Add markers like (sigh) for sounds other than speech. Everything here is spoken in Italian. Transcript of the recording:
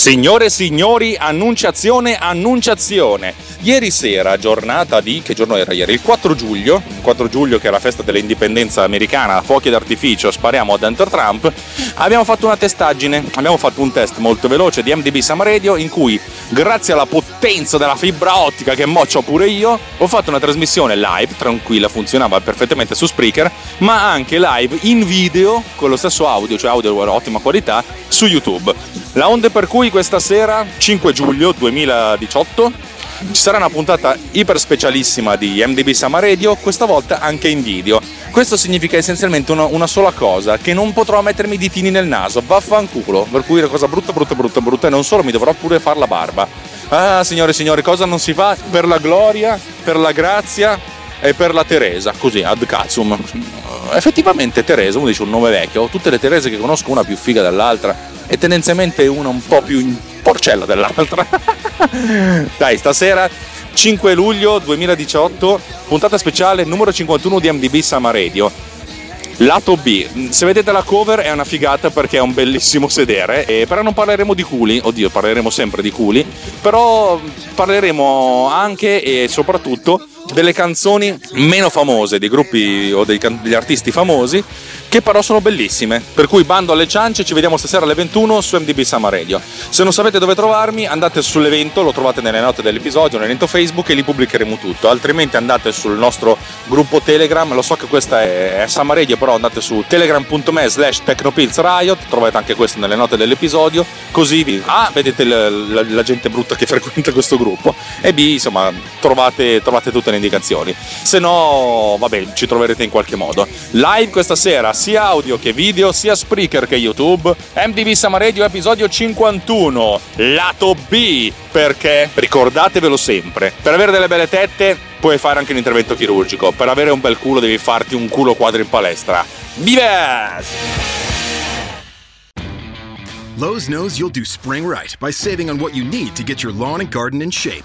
Signore e signori, annunciazione, annunciazione. Ieri sera, giornata di... che giorno era ieri? Il 4 giugno, il 4 giugno che è la festa dell'indipendenza americana, fuochi d'artificio, spariamo ad Enter Trump, abbiamo fatto una testaggine, abbiamo fatto un test molto veloce di MDB Sam Radio in cui, grazie alla potenza della fibra ottica che moccio pure io, ho fatto una trasmissione live, tranquilla, funzionava perfettamente su Spreaker, ma anche live in video con lo stesso audio, cioè audio di ottima qualità, su YouTube. La onde per cui questa sera, 5 giugno 2018, ci sarà una puntata iper specialissima di MDB Sama Radio, questa volta anche in video. Questo significa essenzialmente una, una, sola cosa, che non potrò mettermi i ditini nel naso, vaffanculo, per cui è una cosa brutta, brutta, brutta, brutta, e non solo, mi dovrò pure fare la barba. Ah, signore e signori, cosa non si fa per la gloria, per la grazia e per la Teresa, così, ad cazzum. Effettivamente Teresa, uno dice un nome vecchio, tutte le Terese che conosco, una più figa dell'altra, e tendenzialmente una un po' più in porcella dell'altra. (laughs) Dai, stasera 5 luglio 2018, puntata speciale numero 51 di MDB Sama Radio. Lato B, se vedete la cover è una figata perché è un bellissimo sedere, e però non parleremo di culi, oddio parleremo sempre di culi, però parleremo anche e soprattutto delle canzoni meno famose dei gruppi o degli artisti famosi che però sono bellissime. Per cui bando alle ciance, ci vediamo stasera alle 21 su MDB Sama Radio. Se non sapete dove trovarmi, andate sull'evento, lo trovate nelle note dell'episodio, nell'evento Facebook e lì pubblicheremo tutto. Altrimenti andate sul nostro gruppo Telegram, lo so che questa è, è Sama Radio, però andate su telegram.me slash technopilzriot, trovate anche questo nelle note dell'episodio, così vi... A, vedete la, la, la gente brutta che (laughs) frequenta questo gruppo e B, insomma, trovate, trovate tutte le indicazioni. Se no, vabbè, ci troverete in qualche modo. Live questa sera sia audio che video, sia Spreaker che YouTube. MDB Sama Radio episodio 51, lato B, perché ricordatevelo sempre, per avere delle belle tette puoi fare anche un intervento chirurgico, per avere un bel culo devi farti un culo quadro in palestra. Vives! Lowe's knows you'll do spring right by saving on what you need to get your lawn and garden in shape.